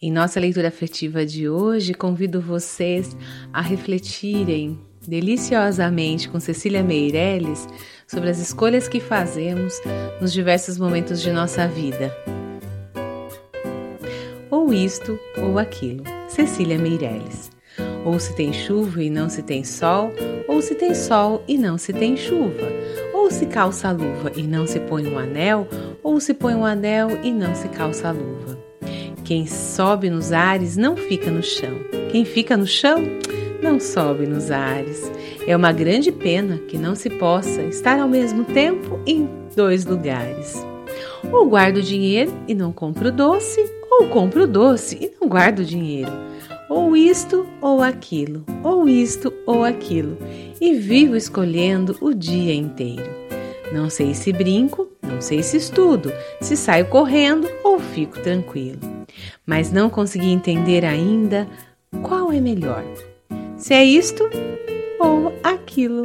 Em nossa leitura afetiva de hoje, convido vocês a refletirem deliciosamente com Cecília Meirelles sobre as escolhas que fazemos nos diversos momentos de nossa vida. Ou isto ou aquilo. Cecília Meirelles. Ou se tem chuva e não se tem sol, ou se tem sol e não se tem chuva. Ou se calça a luva e não se põe um anel, ou se põe um anel e não se calça a luva. Quem sobe nos ares não fica no chão. Quem fica no chão não sobe nos ares. É uma grande pena que não se possa estar ao mesmo tempo em dois lugares. Ou guardo dinheiro e não compro doce, ou compro doce e não guardo dinheiro. Ou isto ou aquilo, ou isto ou aquilo, e vivo escolhendo o dia inteiro. Não sei se brinco, não sei se estudo, se saio correndo ou fico tranquilo mas não consegui entender ainda qual é melhor: se é isto ou aquilo.